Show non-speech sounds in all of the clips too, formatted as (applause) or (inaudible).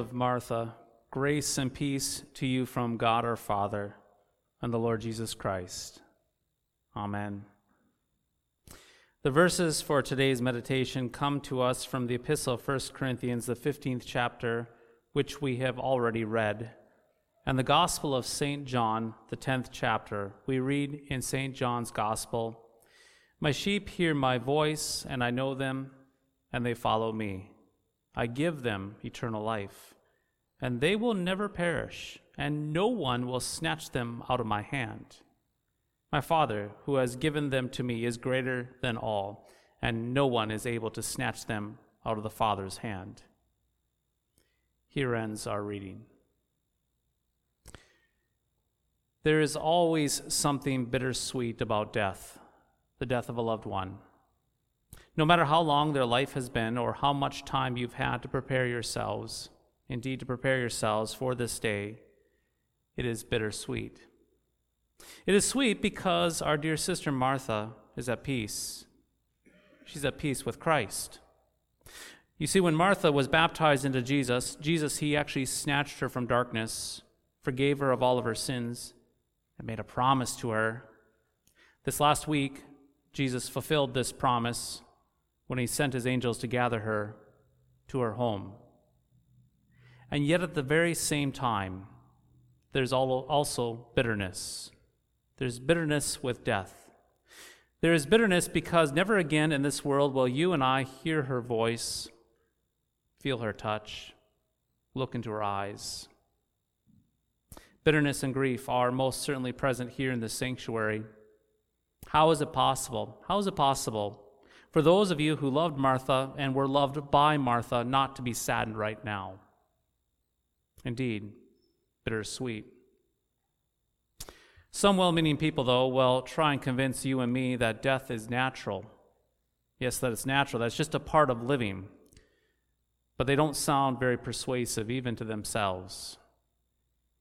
Of Martha, grace and peace to you from God our Father and the Lord Jesus Christ. Amen. The verses for today's meditation come to us from the Epistle of 1 Corinthians, the 15th chapter, which we have already read, and the Gospel of St. John, the 10th chapter. We read in St. John's Gospel My sheep hear my voice, and I know them, and they follow me. I give them eternal life, and they will never perish, and no one will snatch them out of my hand. My Father, who has given them to me, is greater than all, and no one is able to snatch them out of the Father's hand. Here ends our reading. There is always something bittersweet about death, the death of a loved one. No matter how long their life has been or how much time you've had to prepare yourselves, indeed to prepare yourselves for this day, it is bittersweet. It is sweet because our dear sister Martha is at peace. She's at peace with Christ. You see, when Martha was baptized into Jesus, Jesus, he actually snatched her from darkness, forgave her of all of her sins, and made a promise to her. This last week, Jesus fulfilled this promise when he sent his angels to gather her to her home. And yet, at the very same time, there's also bitterness. There's bitterness with death. There is bitterness because never again in this world will you and I hear her voice, feel her touch, look into her eyes. Bitterness and grief are most certainly present here in this sanctuary. How is it possible? How is it possible for those of you who loved Martha and were loved by Martha not to be saddened right now? Indeed, bittersweet. Some well meaning people, though, will try and convince you and me that death is natural. Yes, that it's natural, that's just a part of living. But they don't sound very persuasive, even to themselves.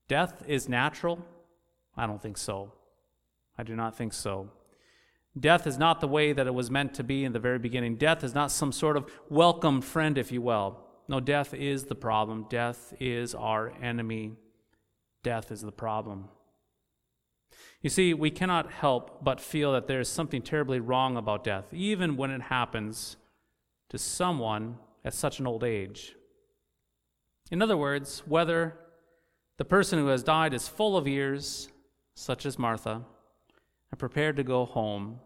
Death is natural? I don't think so. I do not think so. Death is not the way that it was meant to be in the very beginning. Death is not some sort of welcome friend, if you will. No, death is the problem. Death is our enemy. Death is the problem. You see, we cannot help but feel that there is something terribly wrong about death, even when it happens to someone at such an old age. In other words, whether the person who has died is full of years, such as Martha, and prepared to go home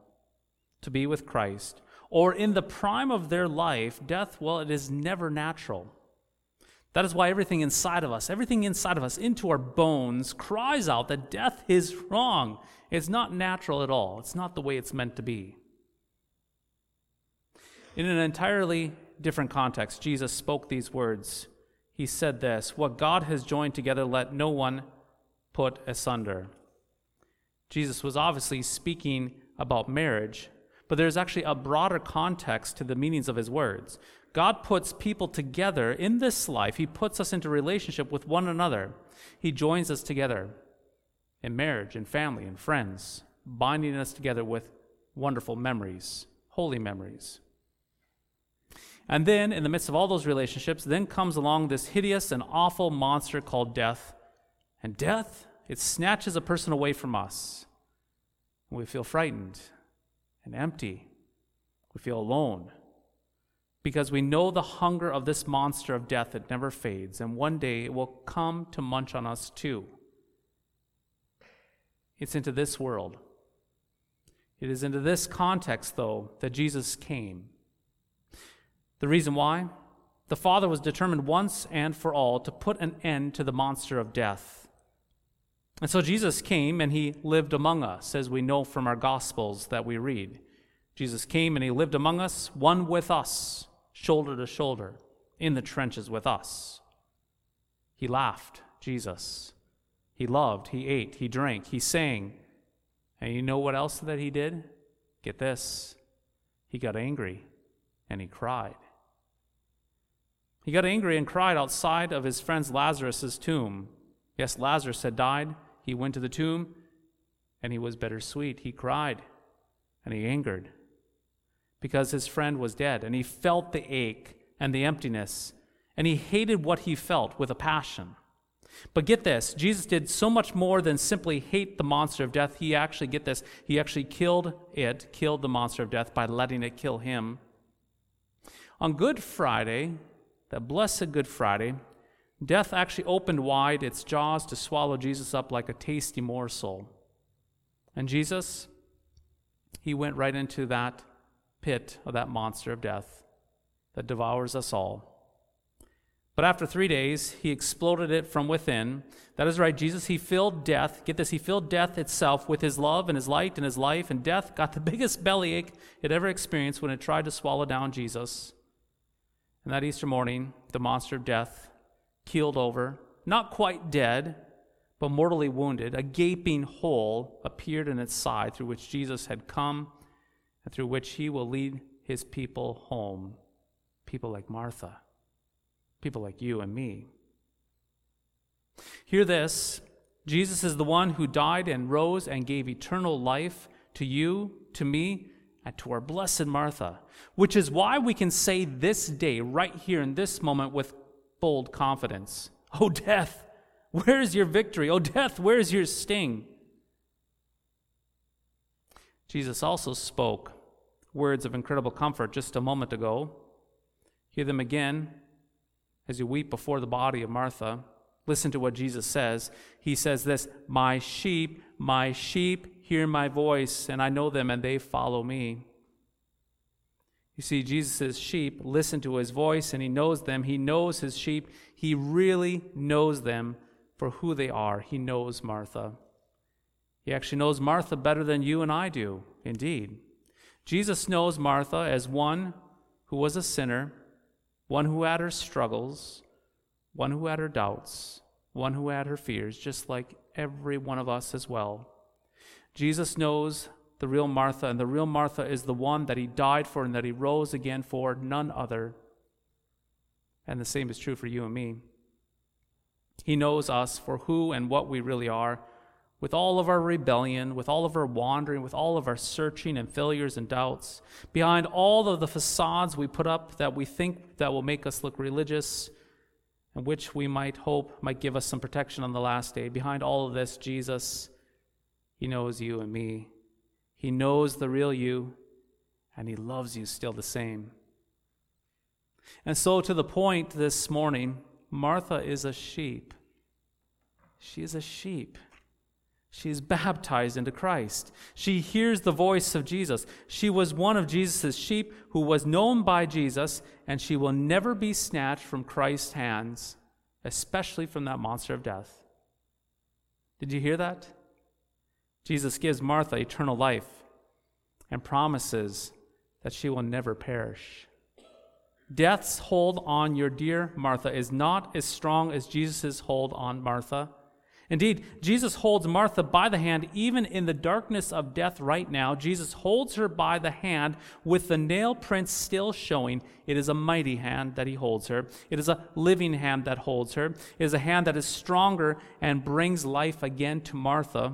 to be with Christ, or in the prime of their life, death, well, it is never natural. That is why everything inside of us, everything inside of us, into our bones, cries out that death is wrong. It's not natural at all. It's not the way it's meant to be. In an entirely different context, Jesus spoke these words. He said this What God has joined together, let no one put asunder. Jesus was obviously speaking about marriage, but there's actually a broader context to the meanings of his words. God puts people together in this life. He puts us into relationship with one another. He joins us together in marriage, in family, in friends, binding us together with wonderful memories, holy memories. And then, in the midst of all those relationships, then comes along this hideous and awful monster called death. And death, it snatches a person away from us. We feel frightened and empty. We feel alone because we know the hunger of this monster of death that never fades, and one day it will come to munch on us too. It's into this world. It is into this context, though, that Jesus came. The reason why? The Father was determined once and for all to put an end to the monster of death. And so Jesus came and he lived among us, as we know from our Gospels that we read. Jesus came and he lived among us, one with us shoulder to shoulder, in the trenches with us, He laughed, Jesus. He loved, he ate, he drank, he sang. And you know what else that he did? Get this. He got angry and he cried. He got angry and cried outside of his friend Lazarus' tomb. Yes, Lazarus had died. He went to the tomb and he was bittersweet. He cried and he angered because his friend was dead and he felt the ache and the emptiness and he hated what he felt with a passion. But get this, Jesus did so much more than simply hate the monster of death. He actually, get this, he actually killed it, killed the monster of death by letting it kill him. On Good Friday, that blessed Good Friday, death actually opened wide its jaws to swallow Jesus up like a tasty morsel. And Jesus, he went right into that pit of that monster of death that devours us all. But after three days, he exploded it from within. That is right, Jesus, he filled death. Get this, he filled death itself with his love and his light and his life, and death got the (laughs) biggest bellyache it ever experienced when it tried to swallow down Jesus. And that Easter morning, the monster of death keeled over, not quite dead, but mortally wounded. A gaping hole appeared in its side through which Jesus had come and through which he will lead his people home. People like Martha people like you and me. Hear this Jesus is the one who died and rose and gave eternal life to you, to me, and to our blessed Martha, which is why we can say this day, right here in this moment, with bold confidence (laughs) Oh, death, where's your victory? Oh, death, where's your sting? Jesus also spoke words of incredible comfort just a moment ago. Hear them again as you weep before the body of Martha, listen to what Jesus says. He says this My sheep, my sheep hear my voice, and I know them, and they follow me. You see, Jesus' sheep listen to his voice, and he knows them. He knows his sheep. He really knows them for who they are. He knows Martha. He actually knows Martha better than you and I do, indeed. Jesus knows Martha as one who was a sinner one who had her struggles, one who had her doubts, one who had her fears, just like every one of us as well. Jesus knows the real Martha, and the real Martha is the one that he died for and that he rose again for, none other. And the same is true for you and me. He knows us for who and what we really are with all of our rebellion, with all of our wandering, with all of our searching and failures and doubts, behind all of the facades we put up that we think that will make us look religious, and which we might hope might give us some protection on the last day, behind all of this, Jesus, He knows you and me. He knows the real you, and He loves you still the same. And so, to the point this morning, Martha is a sheep. She is a sheep. She is baptized into Christ. She hears the voice of Jesus. She was one of Jesus' sheep who was known by Jesus, and she will never be snatched from Christ's hands, especially from that monster of death. Did you hear that? Jesus gives Martha eternal life and promises that she will never perish. Death's hold on your dear Martha is not as strong as Jesus' hold on Martha. Indeed, Jesus holds Martha by the hand even in the darkness of death right now. Jesus holds her by the hand with the nail prints still showing. It is a mighty hand that he holds her. It is a living hand that holds her. It is a hand that is stronger and brings life again to Martha.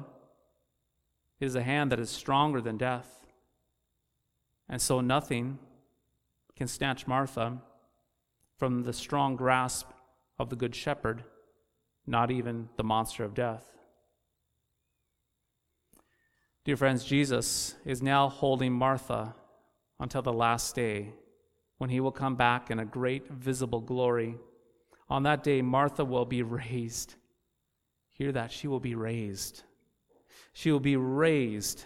It is a hand that is stronger than death. And so nothing can snatch Martha from the strong grasp of the Good Shepherd not even the monster of death. Dear friends, Jesus is now holding Martha until the last day when he will come back in a great visible glory. On that day, Martha will be (laughs) raised. Hear that? She will be raised. She will be raised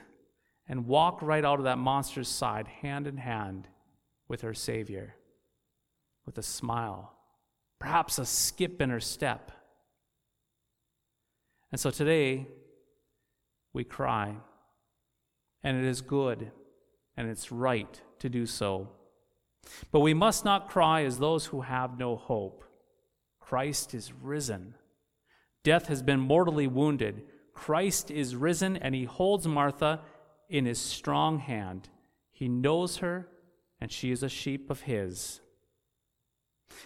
and walk right out of that monster's side, hand in hand with her Savior, with a smile, perhaps a skip in her step and so today, we cry. And it is good and it's right to do so. But we must not cry as those who have no hope. Christ is risen. Death has been mortally wounded. Christ is risen, and he holds Martha in his strong hand. He knows her, and she is a sheep of his.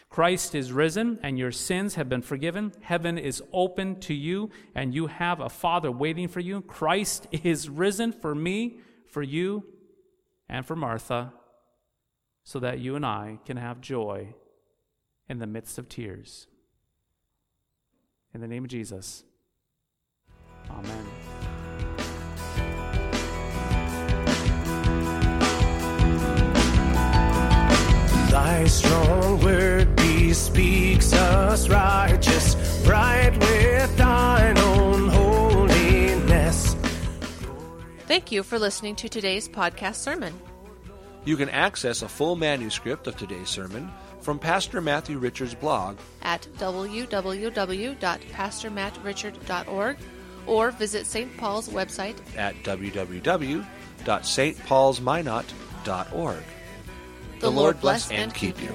Christ is risen, and your sins have been forgiven. Heaven is open to you, and you have a Father waiting for you. Christ is risen for me, for you, and for Martha, so that you and I can have joy in the midst of tears. In the name of Jesus, Amen. Thy strong word bespeaks us righteous, right with thine own holiness. Thank you for listening to today's podcast sermon. You can access a full manuscript of today's sermon from Pastor Matthew Richard's blog at www.pastormattrichard.org or visit St. Paul's website at www.stpaulsminot.org. The Lord bless and keep you.